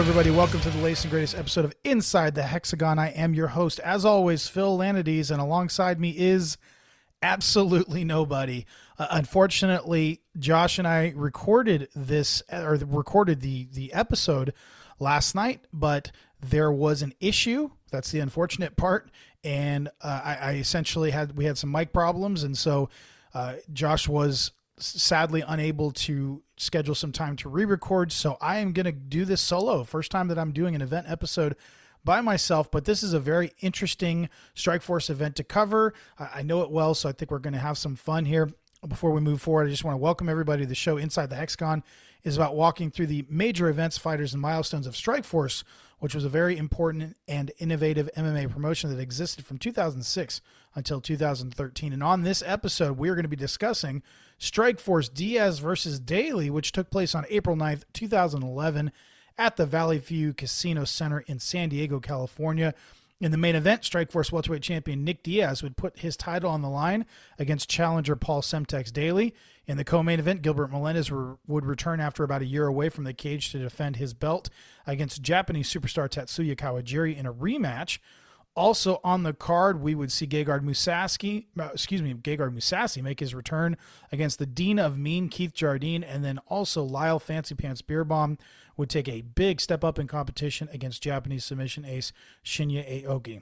Everybody. Welcome to the latest and greatest episode of Inside the Hexagon. I am your host, as always, Phil Lanides, and alongside me is absolutely nobody. Uh, unfortunately, Josh and I recorded this or recorded the the episode last night, but there was an issue. That's the unfortunate part, and uh, I, I, essentially had we had some mic problems, and so uh, Josh was sadly unable to schedule some time to re-record. So I am going to do this solo. First time that I'm doing an event episode by myself, but this is a very interesting Strike Force event to cover. I know it well, so I think we're going to have some fun here. Before we move forward, I just want to welcome everybody to the show. Inside the Hexagon is about walking through the major events, fighters, and milestones of Strike Force, which was a very important and innovative MMA promotion that existed from 2006 until 2013. And on this episode, we are going to be discussing Strike Force Diaz versus Daley, which took place on April 9th, 2011 at the Valley View Casino Center in San Diego, California. In the main event, Strikeforce welterweight champion Nick Diaz would put his title on the line against challenger Paul Semtex Daley. In the co-main event, Gilbert Melendez re- would return after about a year away from the cage to defend his belt against Japanese superstar Tatsuya Kawajiri in a rematch. Also on the card, we would see Gegard Mousasi, uh, excuse me, Gegard Mousasi make his return against the Dean of Mean, Keith Jardine, and then also Lyle Fancy Pants Beerbohm would take a big step up in competition against Japanese submission ace Shinya Aoki.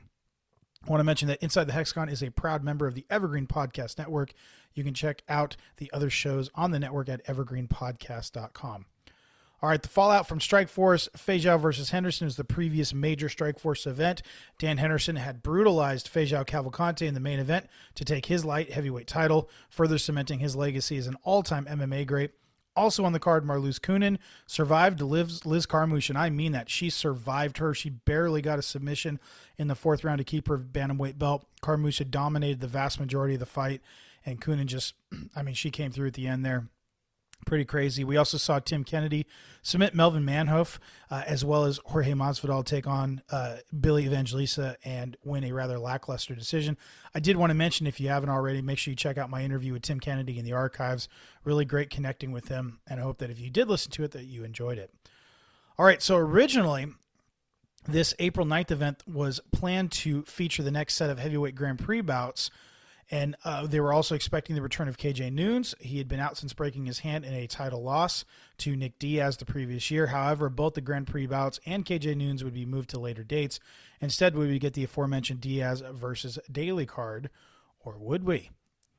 I want to mention that Inside the Hexagon is a proud member of the Evergreen Podcast Network. You can check out the other shows on the network at evergreenpodcast.com. All right, the fallout from Strike Force Feijão versus Henderson was the previous major Strike Force event. Dan Henderson had brutalized Feijão Cavalcante in the main event to take his light heavyweight title, further cementing his legacy as an all-time MMA great. Also on the card, Marloes Coenen survived Liz, Liz Carmouche, and I mean that. She survived her. She barely got a submission in the fourth round to keep her bantamweight belt. Carmouche dominated the vast majority of the fight, and Coenen just, I mean, she came through at the end there pretty crazy. We also saw Tim Kennedy submit Melvin Manhoef, uh, as well as Jorge Masvidal take on uh, Billy Evangelista and win a rather lackluster decision. I did want to mention, if you haven't already, make sure you check out my interview with Tim Kennedy in the archives. Really great connecting with him, and I hope that if you did listen to it, that you enjoyed it. All right, so originally, this April 9th event was planned to feature the next set of heavyweight Grand Prix bouts – and uh, they were also expecting the return of KJ Noons. He had been out since breaking his hand in a title loss to Nick Diaz the previous year. However, both the Grand Prix bouts and KJ Noons would be moved to later dates. Instead, we would get the aforementioned Diaz versus Daley card, or would we?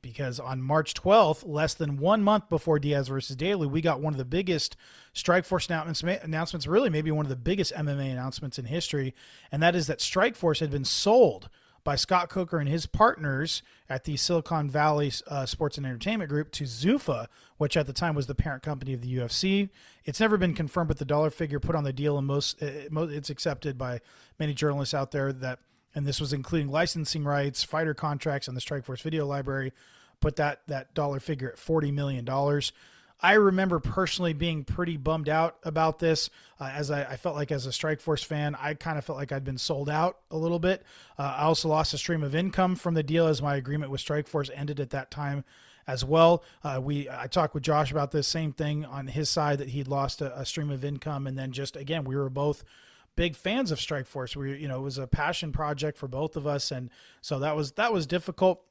Because on March 12th, less than one month before Diaz versus Daley, we got one of the biggest Strikeforce announcements, announcements, really maybe one of the biggest MMA announcements in history, and that is that Strikeforce had been sold by Scott Coker and his partners at the Silicon Valley uh, Sports and Entertainment Group to Zuffa, which at the time was the parent company of the UFC. It's never been confirmed, but the dollar figure put on the deal, and most, uh, it's accepted by many journalists out there that, and this was including licensing rights, fighter contracts, and the Strikeforce video library, put that that dollar figure at forty million dollars. I remember personally being pretty bummed out about this, uh, as I, I, felt like as a Strike Force fan, I kind of felt like I'd been sold out a little bit. Uh, I also lost a stream of income from the deal as my agreement with Strike Force ended at that time as well. Uh, we I talked with Josh about this same thing on his side that he'd lost a, a stream of income, and then just again we were both big fans of Strike Force. We you know it was a passion project for both of us, and so that was that was difficult.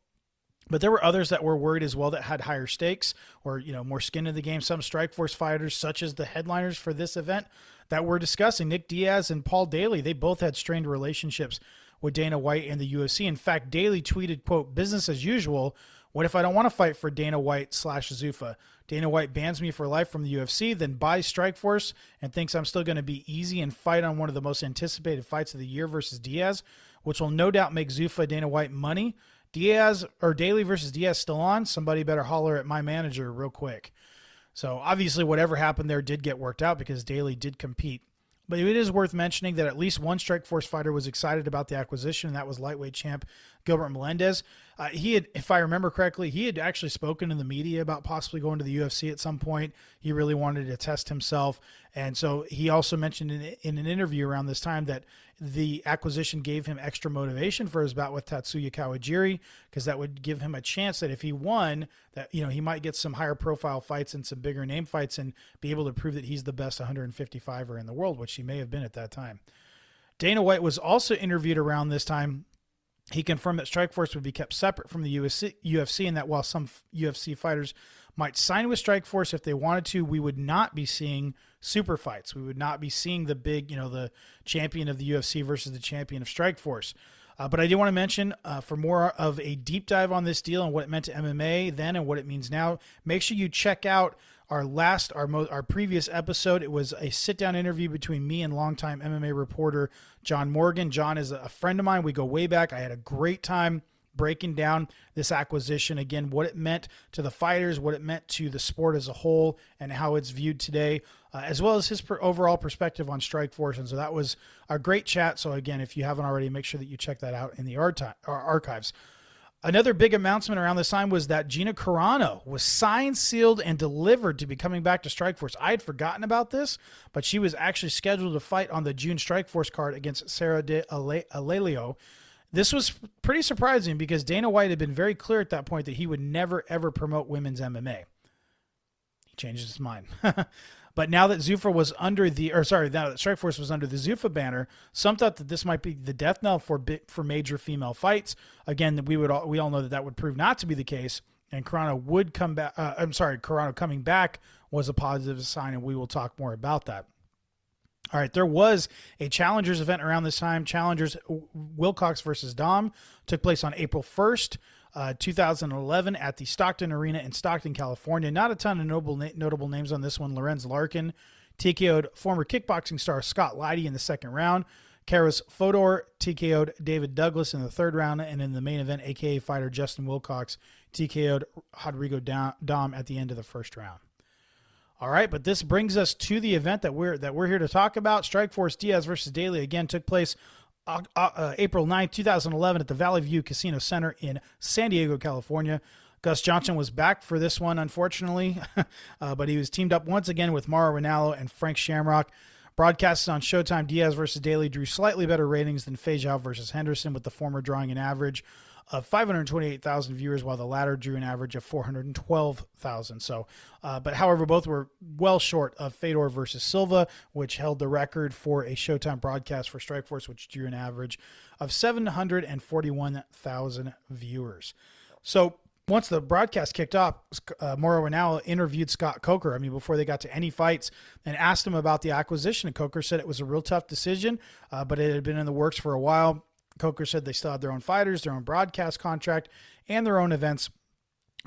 But there were others that were worried as well that had higher stakes or you know more skin in the game. Some Strike Force fighters, such as the headliners for this event, that we're discussing, Nick Diaz and Paul Daley, they both had strained relationships with Dana White and the UFC. In fact, Daley tweeted, "quote Business as usual. What if I don't want to fight for Dana White slash Zuffa? Dana White bans me for life from the UFC, then buys Strikeforce and thinks I'm still going to be easy and fight on one of the most anticipated fights of the year versus Diaz, which will no doubt make Zuffa Dana White money." Diaz or Daley versus Diaz still on? Somebody better holler at my manager real quick. So obviously, whatever happened there did get worked out because Daley did compete. But it is worth mentioning that at least one Strike Force fighter was excited about the acquisition, and that was lightweight champ Gilbert Melendez. Uh, he had, if I remember correctly, he had actually spoken in the media about possibly going to the UFC at some point. He really wanted to test himself, and so he also mentioned in, in an interview around this time that the acquisition gave him extra motivation for his bout with Tatsuya Kawajiri because that would give him a chance that if he won, that you know he might get some higher profile fights and some bigger name fights and be able to prove that he's the best 155er in the world, which he may have been at that time. Dana White was also interviewed around this time. He confirmed that Strikeforce would be kept separate from the UFC, and that while some UFC fighters might sign with Strikeforce if they wanted to, we would not be seeing super fights. We would not be seeing the big, you know, the champion of the UFC versus the champion of Strikeforce. Uh, but I do want to mention uh, for more of a deep dive on this deal and what it meant to MMA then and what it means now, make sure you check out our last our mo- our previous episode it was a sit down interview between me and longtime MMA reporter John Morgan. John is a friend of mine. We go way back. I had a great time breaking down this acquisition again, what it meant to the fighters, what it meant to the sport as a whole, and how it's viewed today, uh, as well as his per- overall perspective on Strikeforce. And so that was a great chat. So again, if you haven't already, make sure that you check that out in the arti- archives. Another big announcement around this time was that Gina Carano was signed, sealed, and delivered to be coming back to Strikeforce. I had forgotten about this, but she was actually scheduled to fight on the June Strikeforce card against Sarah D'Alelio. This was pretty surprising because Dana White had been very clear at that point that he would never ever promote women's MMA. He changed his mind. But now that Zuffa was under the, or sorry, now that Strikeforce was under the Zuffa banner, some thought that this might be the death knell for for major female fights. Again, we would all, we all know that that would prove not to be the case, and Carano would come back. Uh, I'm sorry, Carano coming back was a positive sign, and we will talk more about that. All right, there was a challengers event around this time. Challengers Wilcox versus Damm took place on April 1st uh, 2011 at the Stockton Arena in Stockton, California. Not a ton of notable notable names on this one. Lorenz Larkin TKO'd former kickboxing star Scott Lighty in the second round. Caros Fodor TKO'd David Douglas in the third round, and in the main event, AKA fighter Justin Wilcox TKO'd Rodrigo Damm at the end of the first round. All right, but this brings us to the event that we're that we're here to talk about. Strikeforce Diaz versus Daley again took place uh, uh, April 9th, 2011, at the Valley View Casino Center in San Diego, California. Gus Johnson was back for this one, unfortunately, uh, but he was teamed up once again with Mauro Ranallo and Frank Shamrock. Broadcasted on Showtime, Diaz versus Daley drew slightly better ratings than Feijão versus Henderson, with the former drawing an average of 528,000 viewers, while the latter drew an average of 412,000. So, uh, but however, both were well short of Fedor versus Silva, which held the record for a Showtime broadcast for Strikeforce, which drew an average of 741,000 viewers. So, once the broadcast kicked off, uh, Mauro Ranallo interviewed Scott Coker. I mean, before they got to any fights, and asked him about the acquisition. And Coker said it was a real tough decision, uh, but it had been in the works for a while. Coker said they still had their own fighters, their own broadcast contract, and their own events,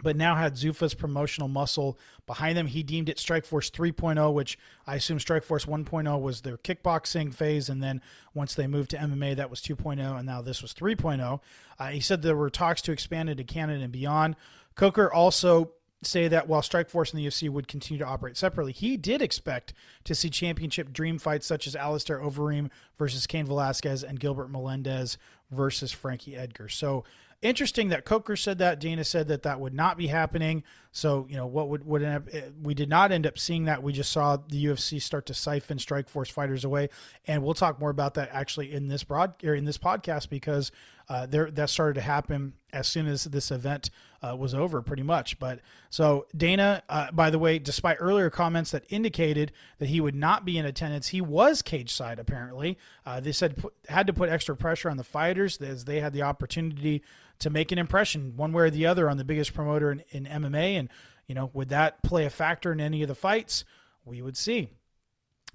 but now had Zuffa's promotional muscle behind them. He deemed it Strikeforce 3.0, which I assume Strikeforce 1.0 was their kickboxing phase, and then once they moved to MMA, that was 2.0, and now this was 3.0. Uh, he said there were talks to expand into Canada and beyond. Coker also say that while Strikeforce and the UFC would continue to operate separately, he did expect to see championship dream fights such as Alistair Overeem versus Cain Velasquez and Gilbert Melendez versus Frankie Edgar. So interesting that Coker said that. Dana said that that would not be happening. So you know what would would end up, eh, we did not end up seeing that. We just saw the UFC start to siphon Strikeforce fighters away, and we'll talk more about that actually in this broad or in this podcast because uh, there that started to happen as soon as this event uh, was over, pretty much. But so Dana, uh, by the way, despite earlier comments that indicated that he would not be in attendance, he was cage side. Apparently, uh, they said put, had to put extra pressure on the fighters as they had the opportunity to make an impression one way or the other on the biggest promoter in, in MMA. And you know, would that play a factor in any of the fights? We would see.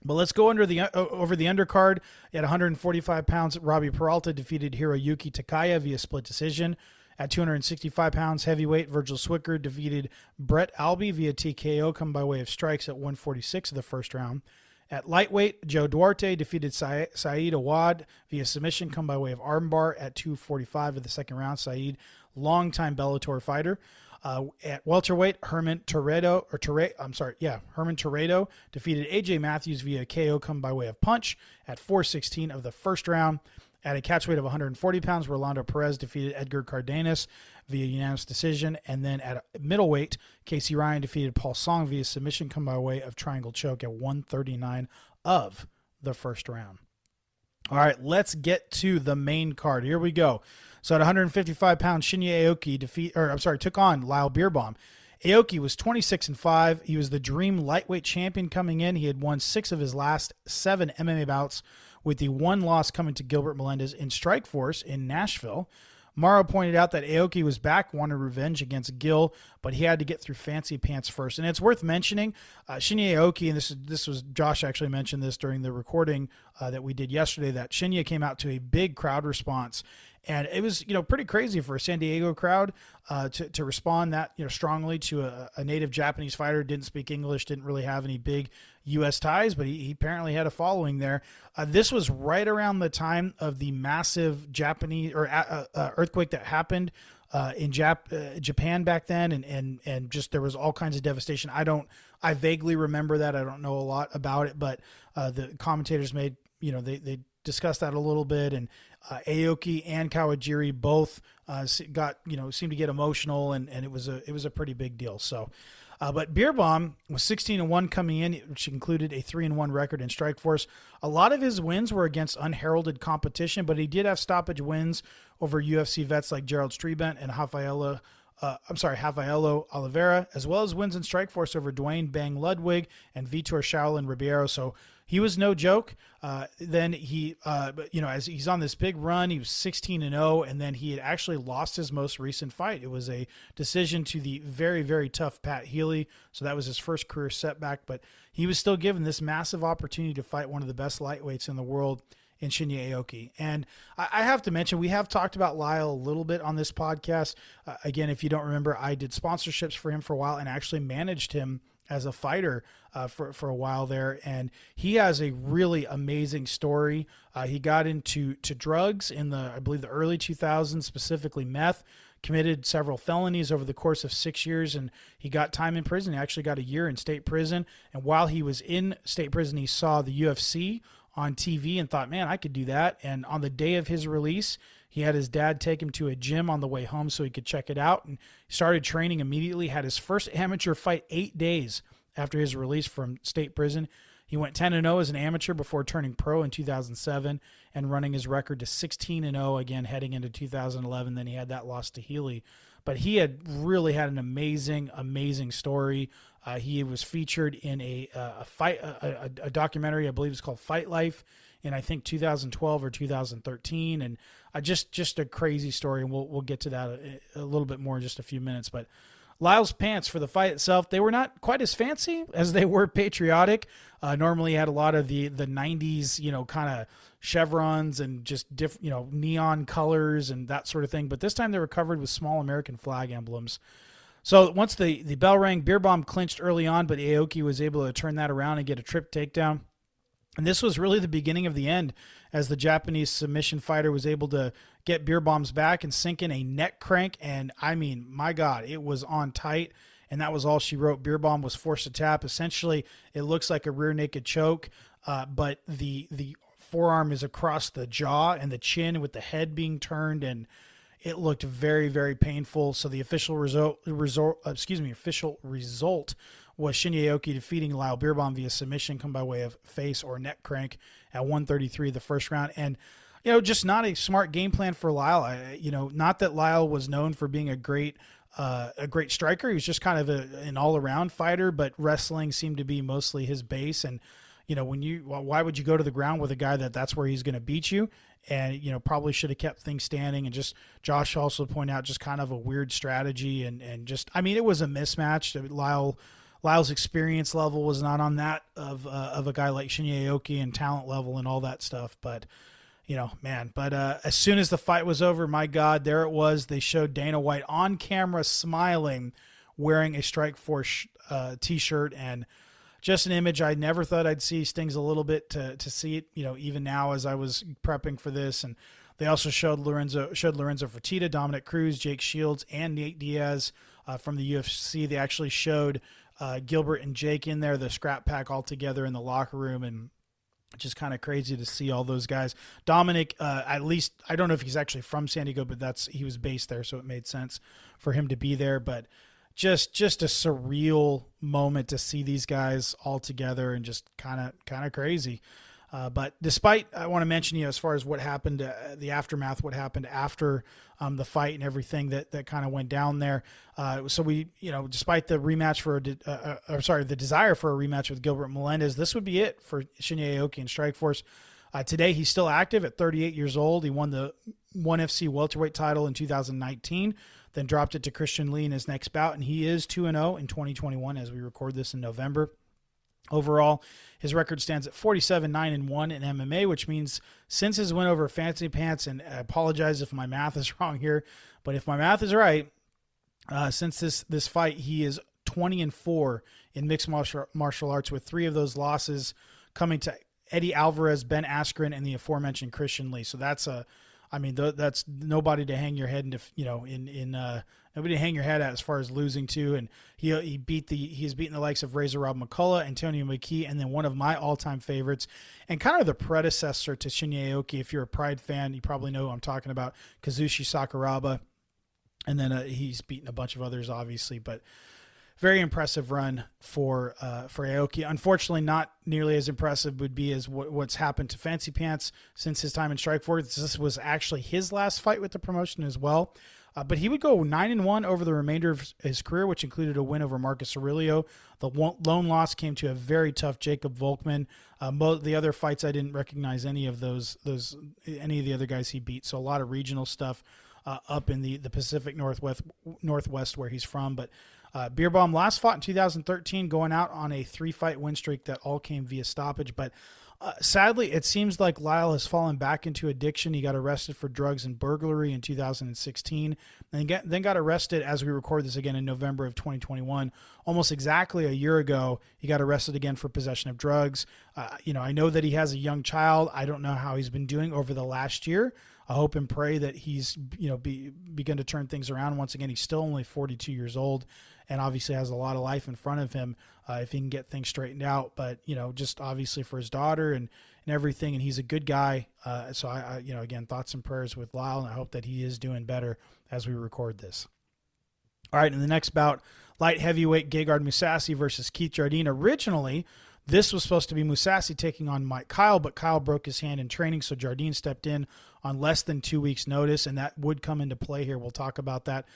But let's go under the over the undercard at 145 pounds. Robbie Peralta defeated Hiroyuki Takaya via split decision. At 265 pounds heavyweight, Virgil Zwicker defeated Brett Albee via TKO, come by way of strikes at 146 of the first round. At lightweight, Joe Duarte defeated Saeed Awad via submission, come by way of armbar at 245 of the second round. Saeed, longtime Bellator fighter. Uh, at welterweight, Herman Toredo or Toredo, I'm sorry, yeah, Herman Toredo defeated AJ Matthews via KO come by way of punch at 416 of the first round. At a catch weight of 140 pounds, Rolando Perez defeated Edgar Cardenas via unanimous decision. And then at middleweight, Casey Ryan defeated Paul Song via submission come by way of triangle choke at 139 of the first round. All right, let's get to the main card. Here we go. So at 155 pounds, Shinya Aoki defeat, or I'm sorry, took on Lyle Beerbohm. Aoki was 26 and 5. He was the dream lightweight champion coming in. He had won six of his last seven MMA bouts, with the one loss coming to Gilbert Melendez in Strikeforce in Nashville. Mauro pointed out that Aoki was back, wanted revenge against Gil, but he had to get through fancy pants first. And it's worth mentioning, uh, Shinya Aoki, and this is, this was Josh actually mentioned this during the recording uh, that we did yesterday, that Shinya came out to a big crowd response and it was you know pretty crazy for a San Diego crowd uh, to to respond that you know strongly to a, a, native Japanese fighter didn't speak English, didn't really have any big U.S. ties, but he, he apparently had a following there. Uh, this was right around the time of the massive Japanese or uh, uh earthquake that happened. Uh, in Jap- uh, Japan back then, and, and and just there was all kinds of devastation. I don't, I vaguely remember that. I don't know a lot about it, but the commentators made, you know, they they discussed that a little bit, and uh, Aoki and Kawajiri both uh, got you know seemed to get emotional, and, and it was a it was a pretty big deal. So, uh, but Beerbohm was 16 and one coming in, which included a three and one record in Strikeforce. A lot of his wins were against unheralded competition, but he did have stoppage wins over UFC vets like Gerald Strebendt and Rafaela. Uh, I'm sorry, Rafaelo Oliveira, as well as wins in Strikeforce over Duane Bang Ludwig and Vitor Shaolin Ribeiro. So he was no joke. Uh, then he, uh, you know, as he's on this big run, he was 16 and 0, and then he had actually lost his most recent fight. It was a decision to the very, very tough Pat Healy. So that was his first career setback, but he was still given this massive opportunity to fight one of the best lightweights in the world in Shinya Aoki. And I, have to mention, we have talked about Lyle a little bit on this podcast. Uh, again, if you don't remember, I did sponsorships for him for a while and actually managed him as a fighter uh, for for a while there, and he has a really amazing story. Uh, he got into to drugs in the I believe the early 2000s, specifically meth. Committed several felonies over the course of six years, and he got time in prison. He actually got a year in state prison. And while he was in state prison, he saw the UFC on TV and thought, "Man, I could do that." And on the day of his release, he had his dad take him to a gym on the way home so he could check it out and started training immediately. Had his first amateur fight eight days after his release from state prison. He went 10 0 as an amateur before turning pro in 2007 and running his record to 16 0 again heading into 2011. Then he had that loss to Healy. But he had really had an amazing, amazing story. Uh, he was featured in a, a fight, a, a, a documentary, I believe it's called Fight Life in I think 2012 or 2013, and uh, just just a crazy story. And we'll we'll get to that a, a, little bit more in just a few minutes. But Lyle's pants for the fight itself, they were not quite as fancy as they were patriotic. Uh, normally had a lot of the the 90s, you know, kind of chevrons and just different, you know, neon colors and that sort of thing. But this time they were covered with small American flag emblems. So once the, the bell rang, Beerbohm clinched early on, but Aoki was able to turn that around and get a trip takedown. And this was really the beginning of the end as the Japanese submission fighter was able to get Beerbohm's back and sink in a neck crank. And I mean, my God, it was on tight. And that was all she wrote. Beerbohm was forced to tap. Essentially, it looks like a rear naked choke, uh, but the the forearm is across the jaw and the chin with the head being turned and it looked very very painful so the official result result excuse me official result was Shinya Aoki defeating Lyle Beerbohm via submission, come by way of face or neck crank at 133 the first round. And, you know, just not a smart game plan for Lyle. I, you know, not that Lyle was known for being a great uh, a great striker. He was just kind of a, an all around fighter, but wrestling seemed to be mostly his base. And, you know, when you, why would you go to the ground with a guy that that's where he's going to beat you? And, you know, probably should have kept things standing. And just, Josh also point out just kind of a weird strategy. And, and just, I mean, it was a mismatch. Lyle Lyle's experience level was not on that of uh, of a guy like Shinya Aoki and talent level and all that stuff. But you know, man. But uh, as soon as the fight was over, my God, there it was. They showed Dana White on camera smiling, wearing a Strikeforce uh, T-shirt, and just an image I never thought I'd see. Stings a little bit to to see it. You know, even now as I was prepping for this, and they also showed Lorenzo showed Lorenzo Fertitta, Dominick Cruz, Jake Shields, and Nate Diaz uh, from the UFC. They actually showed uh, Gilbert and Jake in there, the scrap pack all together in the locker room, and just kind of crazy to see all those guys. Dominick, uh, at least I don't know if he's actually from San Diego, but that's he was based there, so it made sense for him to be there. But just just a surreal moment to see these guys all together and just kind of kind of crazy. Uh, but despite, I want to mention, you know, as far as what happened, uh, the aftermath, what happened after um, the fight and everything that, that kind of went down there. Uh, so we, you know, despite the rematch for, uh, uh, or sorry, the desire for a rematch with Gilbert Melendez, this would be it for Shinya Aoki and Strikeforce. Today, he's still active at 38 years old. He won the ONE FC welterweight title in 2019, then dropped it to Christian Lee in his next bout, and he is 2 0 in 2021 as we record this in November. Overall, his record stands at 47 9 and 1 in MMA, which means since his win over Fancy Pants, and I apologize if my math is wrong here, but if my math is right, uh, since this this fight, he is 20 and 4 in mixed martial, martial arts, with three of those losses coming to Eddie Alvarez, Ben Askren, and the aforementioned Christian Lee. So that's a, I mean, th- that's nobody to hang your head into, you know, in in uh, nobody to hang your head at as far as losing to. And he he beat the he's beaten the likes of Razor Rob McCullough, Antonio McKee, and then one of my all time favorites, and kind of the predecessor to Shinya Aoki. If you're a Pride fan, you probably know who I'm talking about, Kazushi Sakuraba. And then uh, he's beaten a bunch of others, obviously, but very impressive run for uh, for Aoki. Unfortunately, not nearly as impressive would be as what, what's happened to Fancy Pants since his time in Strikeforce. This was actually his last fight with the promotion as well. Uh, but he would go nine and one over the remainder of his career, which included a win over Marcus Aurelio. The lone loss came to a very tough Jacob Volkmann. Uh, mo- the other fights, I didn't recognize any of those those any of the other guys he beat. So a lot of regional stuff uh, up in the the Pacific Northwest Northwest where he's from. But uh, Beerbohm last fought in 2013, going out on a three fight win streak that all came via stoppage, but. Uh, sadly, it seems like Lyle has fallen back into addiction. He got arrested for drugs and burglary in 2016, and get, then got arrested as we record this again in November of 2021. Almost exactly a year ago, he got arrested again for possession of drugs. Uh, you know, I know that he has a young child. I don't know how he's been doing over the last year. I hope and pray that he's you know be begin to turn things around. Once again, he's still only 42 years old, and obviously has a lot of life in front of him uh, if he can get things straightened out. But you know, just obviously for his daughter and and everything, and he's a good guy. Uh, so I, I, you know, again, thoughts and prayers with Lyle, and I hope that he is doing better as we record this. All right, in the next bout, light heavyweight Gegard Mousasi versus Keith Jardine. Originally, this was supposed to be Mousasi taking on Mike Kyle, but Kyle broke his hand in training, so Jardine stepped in on less than two weeks' notice, and that would come into play here. We'll talk about that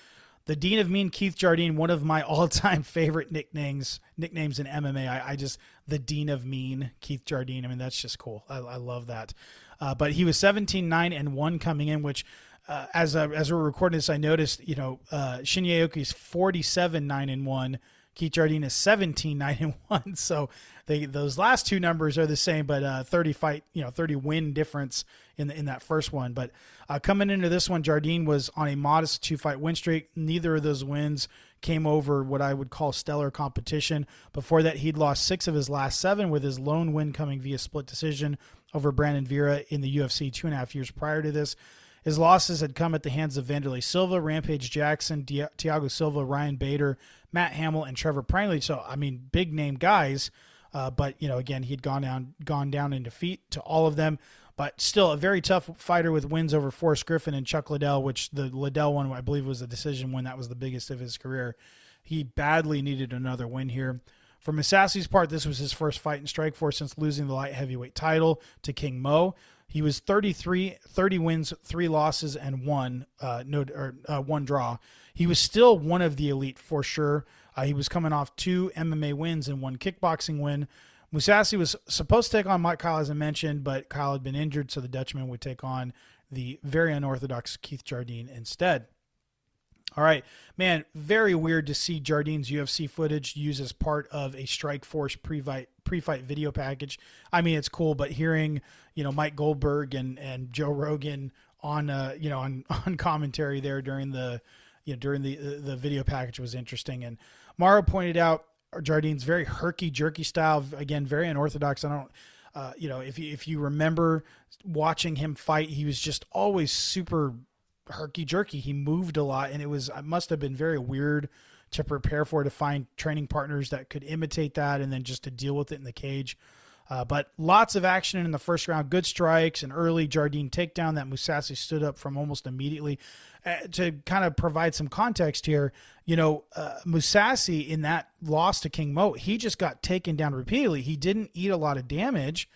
the Dean of Mean, Keith Jardine, one of my all-time favorite nicknames nicknames in MMA. I, I just the Dean of Mean, Keith Jardine. I mean, that's just cool. I, I love that. Uh, but he was 17 9 and one coming in, which uh, as a, as we're recording this, I noticed you know uh, Shinya Aoki's 47 9 and one. Keith Jardine is 17 9 and 1 so they those last two numbers are the same but uh, 30 fight you know 30 win difference in the, in that first one but uh, coming into this one Jardine was on a modest two fight win streak neither of those wins came over what I would call stellar competition before that he'd lost 6 of his last 7 with his lone win coming via split decision over Brandon Vera in the UFC two and a half years prior to this his losses had come at the hands of Wanderlei Silva, Rampage Jackson, Di- Thiago Silva, Ryan Bader, Matt Hamill, and Trevor Prangley. So I mean, big name guys. Uh, but you know, again, he'd gone down, gone down in defeat to all of them. But still, a very tough fighter with wins over Forrest Griffin and Chuck Liddell, which the Liddell one I believe was a decision win. That was the biggest of his career. He badly needed another win here. For Mousasi's part, this was his first fight in Strikeforce since losing the light heavyweight title to King Mo. He was 33, 30 wins, three losses, and one uh, no or uh, one draw. He was still one of the elite for sure. Uh, he was coming off two MMA wins and one kickboxing win. Mousasi was supposed to take on Mike Kyle, as I mentioned, but Kyle had been injured, so the Dutchman would take on the very unorthodox Keith Jardine instead. All right, man, very weird to see Jardine's UFC footage used as part of a Strikeforce pre-fight pre-fight video package. I mean, it's cool, but hearing you know Mike Goldberg and and Joe Rogan on uh you know on on commentary there during the you know during the the video package was interesting. And Mauro pointed out Jardine's very herky jerky style, again very unorthodox. I don't. Uh, you know, if you, if you remember watching him fight, he was just always super herky jerky. He moved a lot, and it was it must have been very weird to prepare for to find training partners that could imitate that, and then just to deal with it in the cage. Uh, but lots of action in the first round, good strikes, and early Jardine takedown that Mousasi stood up from almost immediately. Uh, to kind of provide some context here, you know, uh, Mousasi in that loss to King Mo, he just got taken down repeatedly. He didn't eat a lot of damage,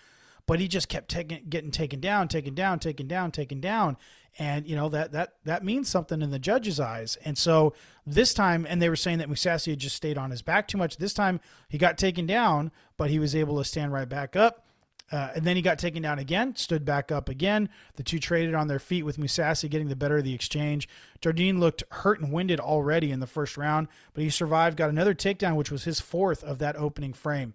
but he just kept taking, getting taken down, taken down, taken down, taken down, and you know that that that means something in the judge's eyes. And so this time, and they were saying that Mousasi had just stayed on his back too much. This time he got taken down, but he was able to stand right back up. Uh, and then he got taken down again, stood back up again. The two traded on their feet with Mousasi getting the better of the exchange. Jardine looked hurt and winded already in the first round, but he survived, got another takedown, which was his fourth of that opening frame.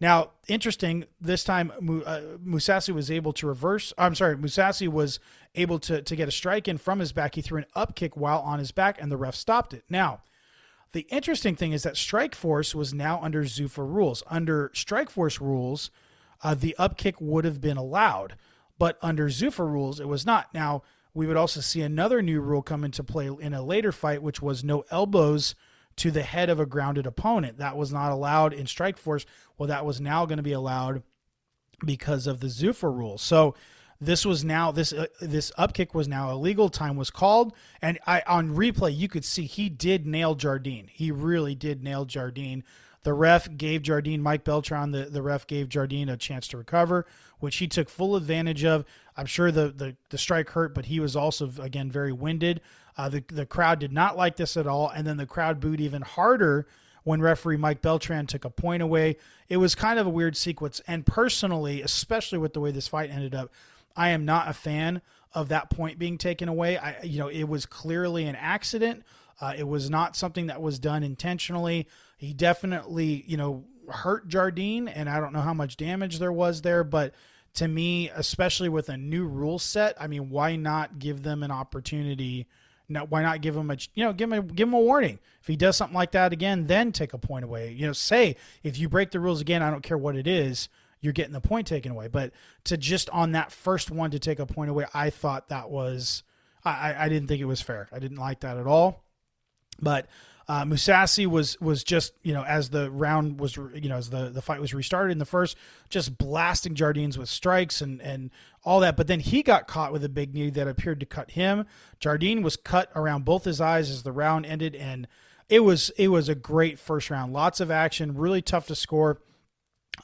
Now, interesting, this time uh, Mousasi was able to reverse. I'm sorry, Mousasi was able to, to get a strike in from his back. He threw an up kick while on his back, and the ref stopped it. Now, the interesting thing is that Strikeforce was now under Zuffa rules. Under Strikeforce rules, uh, the up kick would have been allowed. But under Zuffa rules, it was not. Now, we would also see another new rule come into play in a later fight, which was no elbows to the head of a grounded opponent. That was not allowed in Strikeforce. Well, that was now going to be allowed because of the Zuffa rule. So this was now this uh, this upkick was now illegal. Time was called, and I on replay you could see he did nail Jardine. He really did nail Jardine. The ref gave Jardine, Mike Beltran, the, the ref gave Jardine a chance to recover, which he took full advantage of. I'm sure the, the, the strike hurt, but he was also, again, very winded. Uh, the, the crowd did not like this at all. And then the crowd booed even harder when referee Mike Beltran took a point away. It was kind of a weird sequence. And personally, especially with the way this fight ended up, I am not a fan of that point being taken away. I, you know, it was clearly an accident. Uh, it was not something that was done intentionally. He definitely, you know, hurt Jardine, and I don't know how much damage there was there, but to me, especially with a new rule set, I mean, why not give them an opportunity? No, why not give him a you know give him a, give him a warning if he does something like that again, then take a point away. You know, say if you break the rules again, I don't care what it is, you're getting the point taken away. But to just on that first one to take a point away, I thought that was I I didn't think it was fair. I didn't like that at all. But uh, Mousasi was was just you know as the round was you know as the, the fight was restarted in the first, just blasting Jardines with strikes and and all that. But then he got caught with a big knee that appeared to cut him. Jardine was cut around both his eyes as the round ended, and it was it was a great first round. Lots of action, really tough to score.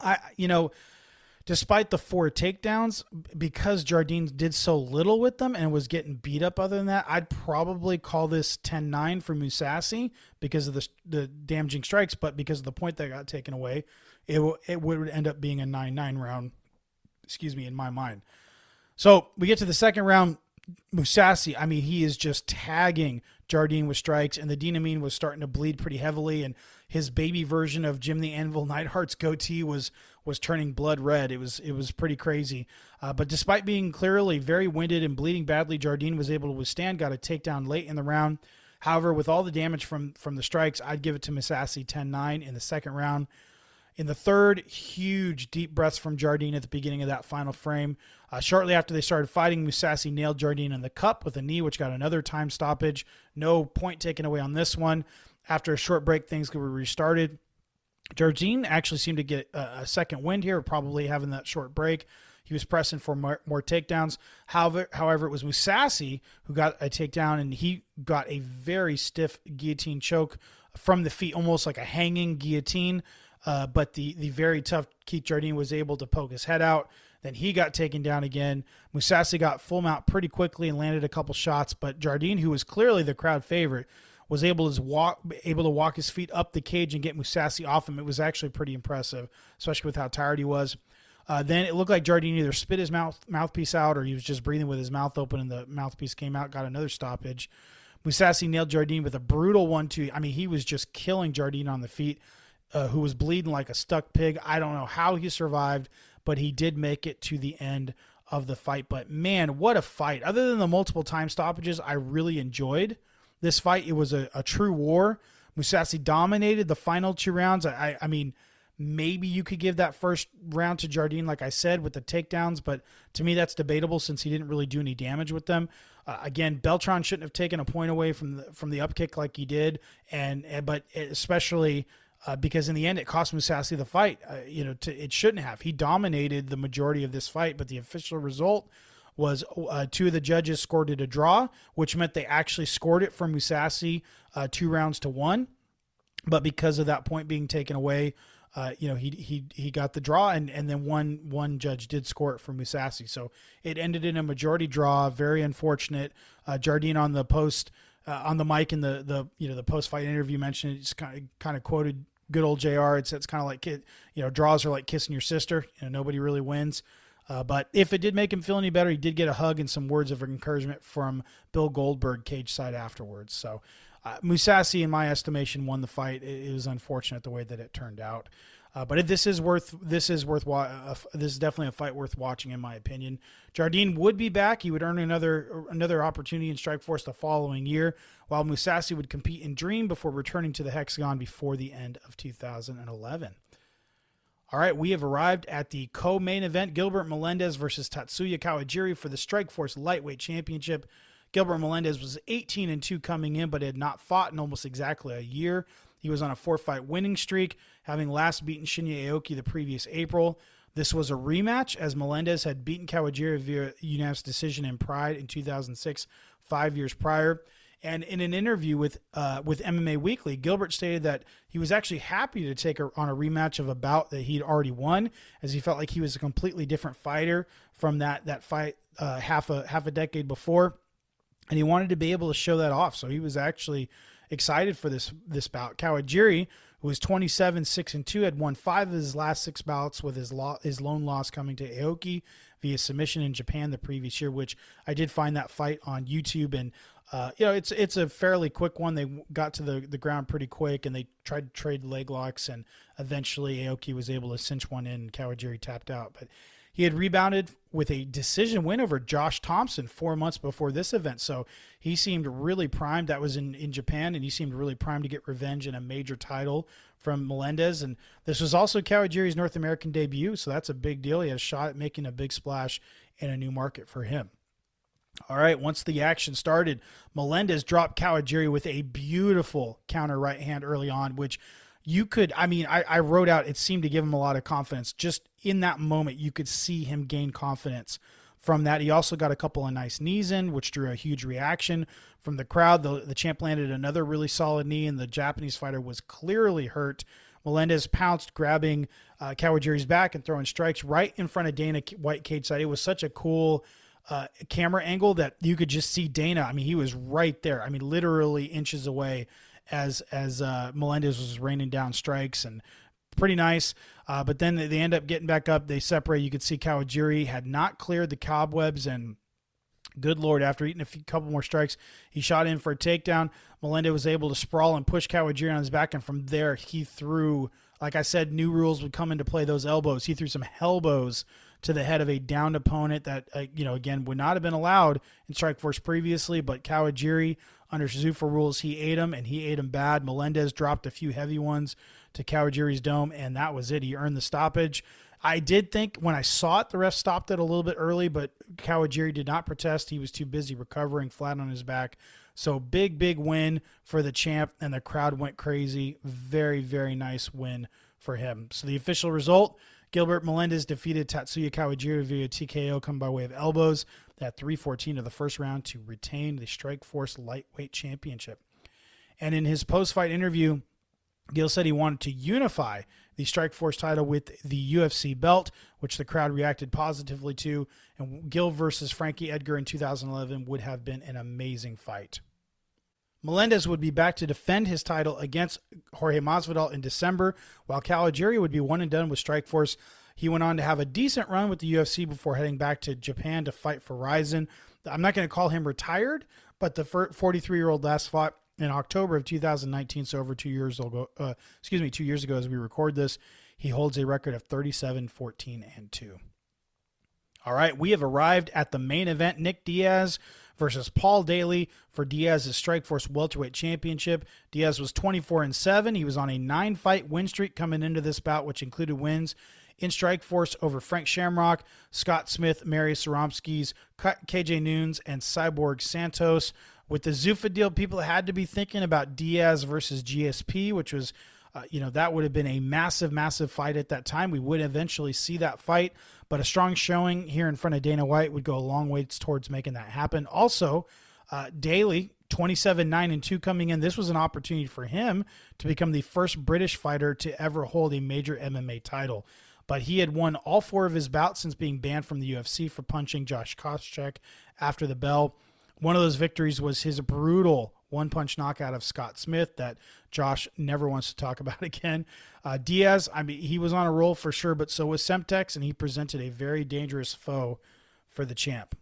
I you know despite the four takedowns, because Jardine did so little with them and was getting beat up other than that, I'd probably call this 10 9 for Mousasi because of the, the damaging strikes, but because of the point that got taken away, it, it would end up being a 9 9 round, excuse me, in my mind. So we get to the second round. Mousasi, I mean, he is just tagging Jardine with strikes, and the Dean of Mean was starting to bleed pretty heavily, and his baby version of Jim the Anvil Neidhart's goatee was was turning blood red. It was it was pretty crazy. Uh, but despite being clearly very winded and bleeding badly, Jardine was able to withstand. Got a takedown late in the round. However, with all the damage from from the strikes, I'd give it to Mousasi 10-9 in the second round. In the third, huge deep breaths from Jardine at the beginning of that final frame. Uh, shortly after they started fighting, Mousasi nailed Jardine in the cup with a knee, which got another time stoppage. No point taken away on this one. After a short break, things were restarted. Jardine actually seemed to get a, second wind here, probably having that short break. He was pressing for more, more takedowns. However, however, it was Mousasi who got a takedown, and he got a very stiff guillotine choke from the feet, almost like a hanging guillotine. Uh, but the the very tough Keith Jardine was able to poke his head out. Then he got taken down again. Mousasi got full mount pretty quickly and landed a couple shots, but Jardine, who was clearly the crowd favorite, was able to walk able to walk his feet up the cage and get Mousasi off him. It was actually pretty impressive, especially with how tired he was. Uh, then it looked like Jardine either spit his mouth mouthpiece out or he was just breathing with his mouth open, and the mouthpiece came out, got another stoppage. Mousasi nailed Jardine with a brutal one-two. I mean, he was just killing Jardine on the feet, uh, who was bleeding like a stuck pig. I don't know how he survived, but he did make it to the end of the fight. But man, what a fight! Other than the multiple time stoppages, I really enjoyed this fight. It was a, a true war. Mousasi dominated the final two rounds. I, I mean, maybe you could give that first round to Jardine, like I said, with the takedowns, but to me that's debatable since he didn't really do any damage with them. Uh, again, Beltran shouldn't have taken a point away from the from the up kick like he did, and, and but especially uh, because in the end it cost Mousasi the fight. Uh, you know, to, it shouldn't have. He dominated the majority of this fight, but the official result was uh, two of the judges scored it a draw, which meant they actually scored it for Mousasi uh, two rounds to one. But because of that point being taken away, uh, you know, he he he got the draw, and and then one one judge did score it for Mousasi. So it ended in a majority draw. Very unfortunate. Uh, Jardine on the post uh, on the mic in the the you know the post fight interview mentioned it's kind of kind of quoted good old Jr. It's it's kind of like you know draws are like kissing your sister. You know nobody really wins. Uh, but if it did make him feel any better, he did get a hug and some words of encouragement from Bill Goldberg cage side afterwards. So uh, Mousasi, in my estimation, won the fight. It, it was unfortunate the way that it turned out. Uh, but this is worth this is worth uh, this is definitely a fight worth watching in my opinion. Jardine would be back; he would earn another another opportunity in Strikeforce the following year, while Mousasi would compete in Dream before returning to the Hexagon before the end of 2011. All right, we have arrived at the co-main event: Gilbert Melendez versus Tatsuya Kawajiri for the Strikeforce Lightweight Championship. Gilbert Melendez was 18 and 2 coming in, but had not fought in almost exactly a year. He was on a four fight winning streak, having last beaten Shinya Aoki the previous April. This was a rematch as Melendez had beaten Kawajiri via unanimous decision in Pride in 2006, five years prior. And in an interview with uh, with MMA Weekly, Gilbert stated that he was actually happy to take a, on a rematch of a bout that he'd already won, as he felt like he was a completely different fighter from that that fight uh, half a half a decade before and he wanted to be able to show that off. So he was actually excited for this this bout. Kawajiri, who was 27 6 and 2, had won five of his last six bouts with his lo- his lone loss coming to Aoki via submission in Japan the previous year, which I did find that fight on YouTube and. Uh, you know, it's it's a fairly quick one. They got to the, the ground pretty quick, and they tried to trade leg locks, and eventually Aoki was able to cinch one in. Kawajiri tapped out, but he had rebounded with a decision win over Josh Thomson four months before this event. So he seemed really primed. That was in, in Japan, and he seemed really primed to get revenge in a major title from Melendez. And this was also Kawajiri's North American debut, so that's a big deal. He had a shot at making a big splash in a new market for him. All right, once the action started, Melendez dropped Kawajiri with a beautiful counter right hand early on, which you could i mean I, I, wrote out it seemed to give him a lot of confidence. Just in that moment you could see him gain confidence from that. He also got a couple of nice knees in which drew a huge reaction from the crowd. The, the champ landed another really solid knee and the japanese fighter was clearly hurt. Melendez pounced grabbing uh, kawajiri's back and throwing strikes right in front of dana white cage side. It was such a cool uh, camera angle that you could just see dana. I mean he was right there. I mean literally inches away as as uh, Melendez was raining down strikes and pretty nice. Uh, but then they end up getting back up. They separate. You could see Kawajiri had not cleared the cobwebs and. Good Lord, after eating a few, couple more strikes, he shot in for a takedown. Melendez was able to sprawl and push Kawajiri on his back, and from there he threw, like I said, new rules would come into play. Those elbows, he threw some elbows to the head of a downed opponent that, uh, you know, again would not have been allowed in Strikeforce previously. But Kawajiri under Zuffa rules, he ate him and he ate him bad. Melendez dropped a few heavy ones to Kawajiri's dome, and that was it. He earned the stoppage. I did think when I saw it, the ref stopped it a little bit early, but Kawajiri did not protest. He was too busy recovering flat on his back. So big, big win for the champ, and the crowd went crazy. Very, very nice win for him. So the official result Gilbert Melendez defeated Tatsuya Kawajiri via TKO come by way of elbows at 314 of the first round to retain the Strikeforce Lightweight Championship. And in his post fight interview, Gil said he wanted to unify the Strikeforce title with the UFC belt, which the crowd reacted positively to. And Gil versus Frankie Edgar in 2011 would have been an amazing fight. Melendez would be back to defend his title against Jorge Masvidal in December, while Kawajiri would be one and done with Strikeforce. He went on to have a decent run with the UFC before heading back to Japan to fight for Rizin. I'm not going to call him retired, but the 43 year old last fought in October of 2019, so over two years ago. Uh, excuse me, two years ago as we record this, he holds a record of 37, 14, and two. All right, we have arrived at the main event. Nick Diaz versus Paul Daley for Diaz's Strikeforce Welterweight Championship. Diaz was 24 and 7. He was on a nine fight win streak coming into this bout, which included wins in Strikeforce over Frank Shamrock, Scott Smith, Marius Zaromskis, KJ Noons, and Cyborg Santos. With the Zuffa deal, people had to be thinking about Diaz versus GSP, which was Uh, you know, that would have been a massive, massive fight at that time. We would eventually see that fight, but a strong showing here in front of Dana White would go a long way towards making that happen. Also, uh, Daley, 27 9 and 2 coming in. This was an opportunity for him to become the first British fighter to ever hold a major MMA title. But he had won all four of his bouts since being banned from the UFC for punching Josh Koscheck after the bell. One of those victories was his brutal one punch knockout of Scott Smith that Josh never wants to talk about again. Uh, Diaz, I mean, he was on a roll for sure, but so was Semtex, and he presented a very dangerous foe for the champ.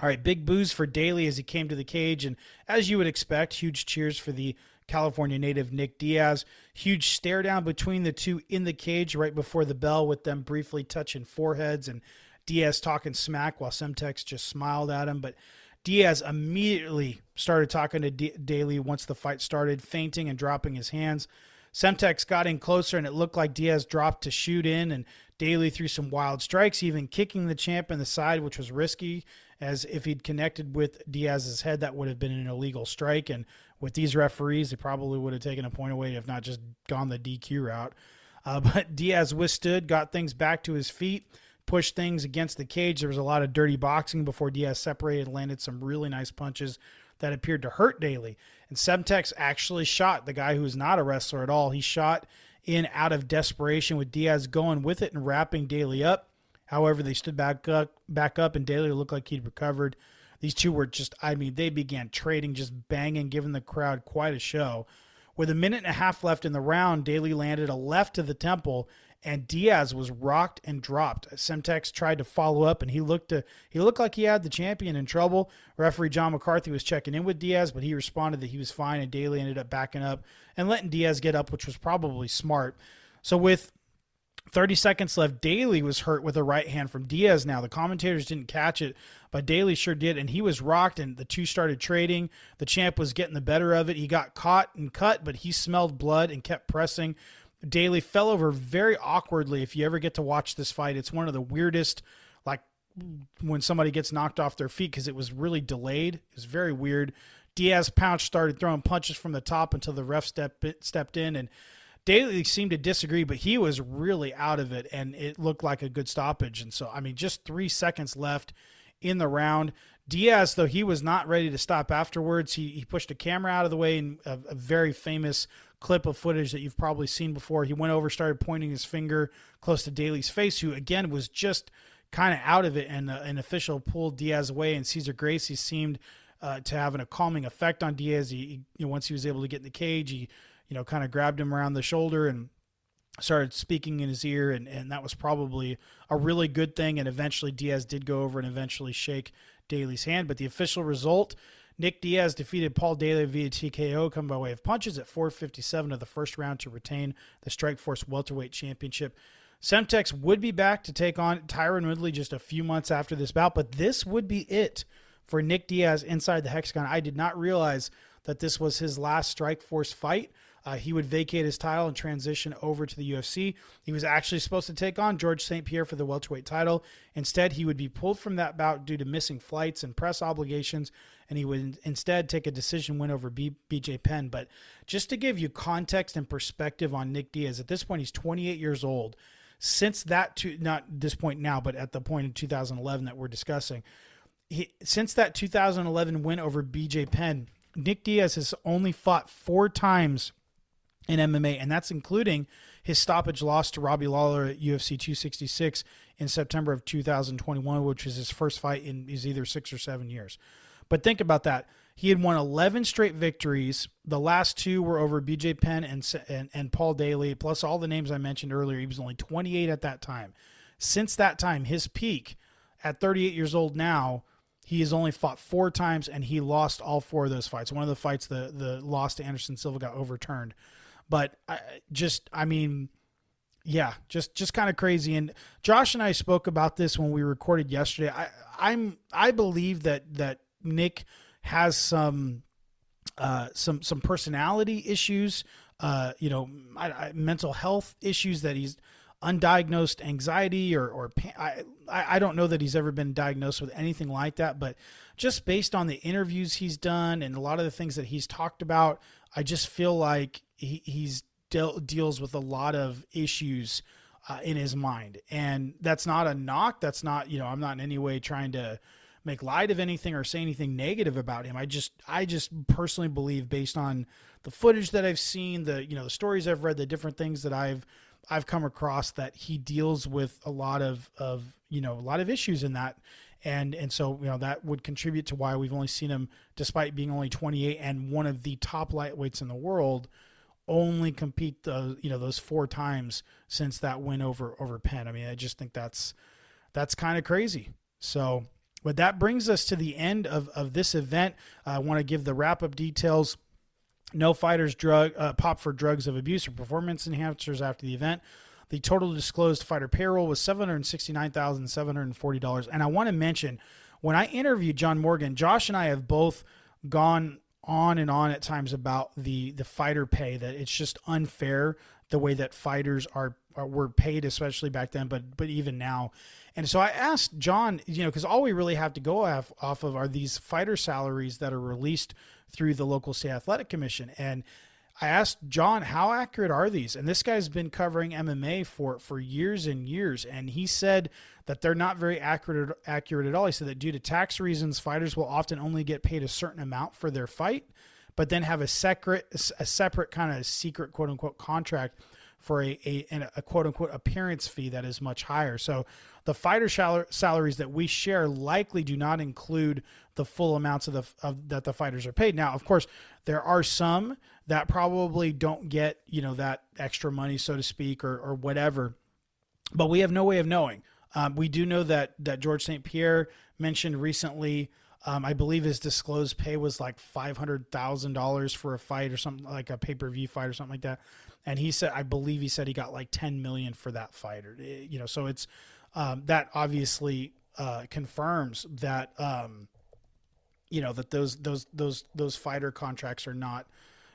All right, big boos for Daley as he came to the cage, and as you would expect, huge cheers for the California native Nick Diaz. Huge stare down between the two in the cage right before the bell, with them briefly touching foreheads and Diaz talking smack while Semtex just smiled at him. But Diaz immediately started talking to D- Daley once the fight started, feinting and dropping his hands. Semtex got in closer, and it looked like Diaz dropped to shoot in, and Daley threw some wild strikes, even kicking the champ in the side, which was risky, as if he'd connected with Diaz's head, that would have been an illegal strike. And with these referees, they probably would have taken a point away, if not just gone the DQ route. Uh, but Diaz withstood, got things back to his feet, pushed things against the cage. There was a lot of dirty boxing before Diaz separated, landed some really nice punches that appeared to hurt Daley. And Semtex actually shot the guy who's not a wrestler at all. He shot in out of desperation with Diaz going with it and wrapping Daley up. However, they stood back up, back up, and Daley looked like he'd recovered. These two were just, I mean, they began trading, just banging, giving the crowd quite a show. With a minute and a half left in the round, Daley landed a left to the temple and Diaz was rocked and dropped. Semtex tried to follow up, and he looked to he looked like he had the champion in trouble. Referee John McCarthy was checking in with Diaz, but he responded that he was fine, and Daley ended up backing up and letting Diaz get up, which was probably smart. So with 30 seconds left, Daley was hurt with a right hand from Diaz. Now the commentators didn't catch it, but Daley sure did, and he was rocked. And the two started trading. The champ was getting the better of it. He got caught and cut, but he smelled blood and kept pressing. Daley fell over very awkwardly. If you ever get to watch this fight, it's one of the weirdest, like when somebody gets knocked off their feet because it was really delayed. It was very weird. Diaz pounced, started throwing punches from the top until the ref step, stepped in, and Daley seemed to disagree, but he was really out of it, and it looked like a good stoppage. And so, I mean, just three seconds left in the round. Diaz, though he was not ready to stop afterwards, he, he pushed a camera out of the way in a, a very famous clip of footage that you've probably seen before. He went over, started pointing his finger close to Daley's face, who again was just kind of out of it, and uh, an official pulled Diaz away, and Cesar Gracie seemed uh, to have a calming effect on Diaz. He, he, you know, once he was able to get in the cage, he, you know, kind of grabbed him around the shoulder and started speaking in his ear, and, and that was probably a really good thing. And eventually, Diaz did go over and eventually shake Daley's hand. But the official result Nick Diaz defeated Paul Daley via TKO, coming by way of punches at 457 of the first round to retain the Strikeforce Welterweight Championship. Semtex would be back to take on Tyron Woodley just a few months after this bout, but this would be it for Nick Diaz inside the Hexagon. I did not realize that this was his last Strikeforce fight. Uh, he would vacate his title and transition over to the UFC. He was actually supposed to take on George St. Pierre for the welterweight title. Instead, he would be pulled from that bout due to missing flights and press obligations, and he would instead take a decision win over B- BJ Penn. But just to give you context and perspective on Nick Diaz, at this point, he's 28 years old. Since that, to, not this point now, but at the point in 2011 that we're discussing, he, since that 2011 win over BJ Penn, Nick Diaz has only fought four times in MMA, and that's including his stoppage loss to Robbie Lawler at UFC 266 in September of 2021, which was his first fight in is either six or seven years. But think about that. He had won 11 straight victories. The last two were over BJ Penn and, and, and Paul Daley, plus all the names I mentioned earlier. He was only 28 at that time. Since that time, his peak at 38 years old now, he has only fought four times and he lost all four of those fights. One of the fights, the the loss to Anderson Silva, got overturned. But I, just, I mean, yeah, just just kind of crazy. And Josh and I spoke about this when we recorded yesterday. I, I'm I believe that that Nick has some uh, some some personality issues, uh, you know, I, I, mental health issues that he's undiagnosed anxiety or or I I don't know that he's ever been diagnosed with anything like that, but just based on the interviews he's done and a lot of the things that he's talked about, I just feel like he, he's de- deals with a lot of issues uh, in his mind, and that's not a knock. That's not you know I'm not in any way trying to make light of anything or say anything negative about him. I just I just personally believe based on the footage that I've seen, the you know the stories I've read, the different things that I've I've come across that he deals with a lot of of you know a lot of issues in that and and so you know that would contribute to why we've only seen him despite being only 28 and one of the top lightweights in the world only compete the you know those four times since that win over over Penn. I mean, I just think that's that's kind of crazy. So, but that brings us to the end of of this event. I want to give the wrap up details. No fighters drug uh, pop for drugs of abuse or performance enhancers after the event. The total disclosed fighter payroll was seven hundred sixty nine thousand seven hundred forty dollars. And I want to mention when I interviewed John Morgan, Josh and I have both gone on and on at times about the the fighter pay that it's just unfair the way that fighters are, are were paid especially back then but but even now. And so i asked john you know because all we really have to go off, off of are these fighter salaries that are released through the local state athletic commission. And I asked John, how accurate are these? And this guy's been covering MMA for, for years and years. And he said that they're not very accurate, accurate at all. He said that due to tax reasons, fighters will often only get paid a certain amount for their fight, but then have a separate, a separate kind of secret quote unquote contract for a, a, a quote unquote appearance fee that is much higher. So the fighter salaries that we share likely do not include the full amounts of the of, that the fighters are paid. Now, of course, there are some that probably don't get you know that extra money, so to speak, or or whatever. But we have no way of knowing. Um, we do know that that George St. Pierre mentioned recently. Um, I believe his disclosed pay was like five hundred thousand dollars for a fight or something like a pay per view fight or something like that. And he said, I believe he said he got like ten million for that fighter. Eh, you know, so it's um, that obviously uh, confirms that um, you know that those those those those fighter contracts are not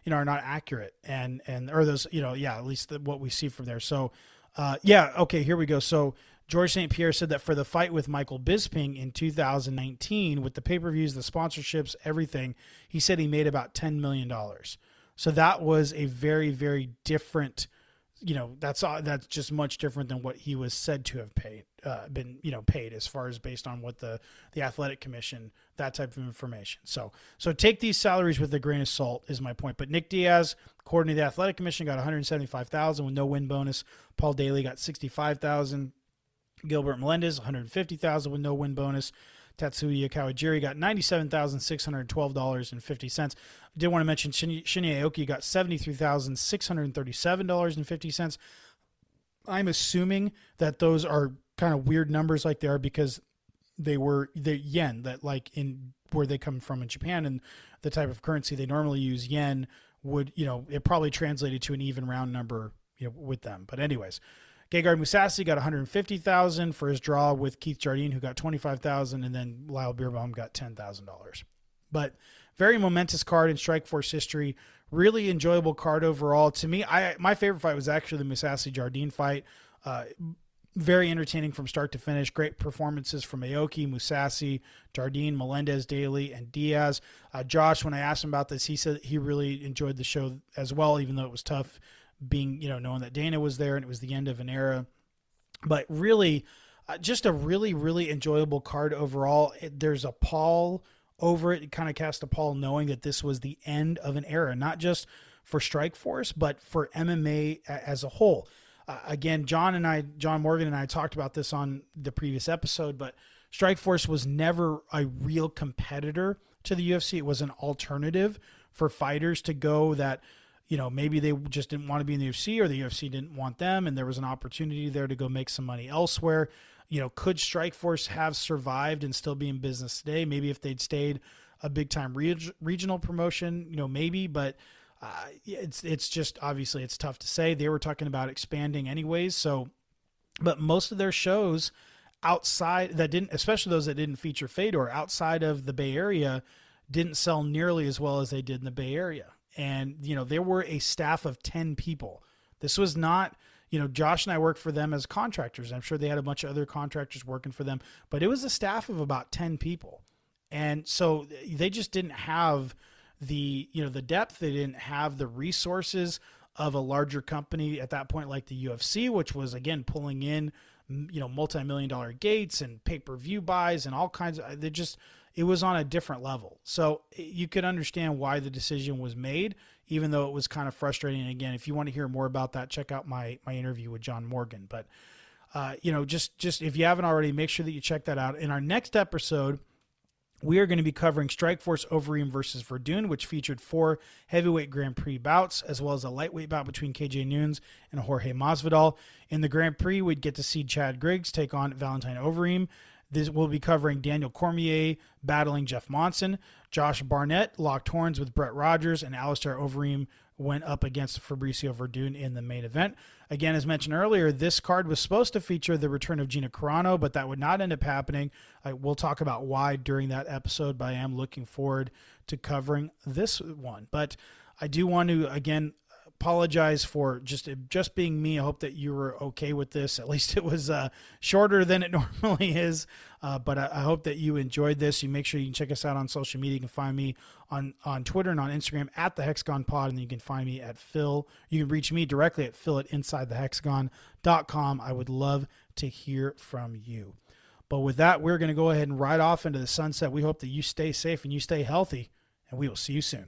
you know are not accurate and and or those you know yeah at least the, what we see from there so uh, yeah okay here we go so George St. Pierre said that for the fight with Michael Bisping in 2019 with the pay-per-views the sponsorships everything he said he made about 10 million dollars so that was a very very different you know that's uh, that's just much different than what he was said to have paid uh, been you know paid as far as based on what the the athletic commission that type of information. So so take these salaries with a grain of salt is my point. But Nick Diaz according to the athletic commission got 175,000 with no win bonus. Paul Daley got 65,000 Gilbert Melendez 150,000 with no win bonus Tatsuya Kawajiri got $97,612.50. I did want to mention Shinya Aoki got $73,637.50. I'm assuming that those are kind of weird numbers like they are because they were the yen that like in where they come from in Japan and the type of currency they normally use yen would you know it probably translated to an even round number you know with them but anyways Gegard Mousasi got 150,000 for his draw with Keith Jardine, who got 25,000, and then Lyle Beerbohm got $10,000. But very momentous card in Strikeforce history. Really enjoyable card overall. To me, I my favorite fight was actually the Mousasi Jardine fight. Uh, very entertaining from start to finish. Great performances from Aoki, Mousasi, Jardine, Melendez, Daley, and Diaz. Uh, Josh, when I asked him about this, he said he really enjoyed the show as well, even though it was tough being, you know, knowing that Dana was there and it was the end of an era. But really, uh, just a really, really enjoyable card overall. It, there's a pall over it. It kind of cast a pall knowing that this was the end of an era, not just for Strikeforce, but for MMA as a whole. Uh, again, John and I, John Morgan and I talked about this on the previous episode, but Strikeforce was never a real competitor to the UFC. It was an alternative for fighters to go that you know, maybe they just didn't want to be in the UFC or the UFC didn't want them and there was an opportunity there to go make some money elsewhere. You know, could Strikeforce have survived and still be in business today? Maybe if they'd stayed a big time reg- regional promotion, you know, maybe, but uh, it's it's just obviously it's tough to say. They were talking about expanding anyways, so but most of their shows outside that didn't especially those that didn't feature Fedor outside of the Bay Area didn't sell nearly as well as they did in the Bay Area and you know there were a staff of 10 people. This was not you know josh and i worked for them as contractors. I'm sure they had a bunch of other contractors working for them but it was a staff of about 10 people. And so they just didn't have the you know the depth. They didn't have the resources of a larger company at that point, like the UFC, which was again pulling in, you know, multi-million dollar gates and pay-per-view buys and all kinds of. They just it was on a different level. So you could understand why the decision was made, even though it was kind of frustrating. And again, if you want to hear more about that, check out my my interview with John Morgan. But uh, you know, just just if you haven't already, make sure that you check that out. In our next episode we are going to be covering Strikeforce Overeem versus Werdum, which featured four heavyweight Grand Prix bouts, as well as a lightweight bout between KJ Noons and Jorge Masvidal. In the Grand Prix, we'd get to see Chad Griggs take on Valentijn Overeem. This will be covering Daniel Cormier battling Jeff Monson. Josh Barnett locked horns with Brett Rogers, and Alistair Overeem went up against Fabricio Werdum in the main event. Again, as mentioned earlier, this card was supposed to feature the return of Gina Carano, but that would not end up happening. I, we'll talk about why during that episode, but I am looking forward to covering this one. But I do want to, again, apologize for just just being me. I hope that you were okay with this. At least it was uh, shorter than it normally is. Uh, but I, I, hope that you enjoyed this. You make sure you can check us out on social media. You can find me on on Twitter and on Instagram at the Hexagon Pod, and then you can find me at Phil. You can reach me directly at Phil at InsideTheHexagon.com. I would love to hear from you. But with that, we're going to go ahead and ride off into the sunset. We hope that you stay safe and you stay healthy, and we will see you soon.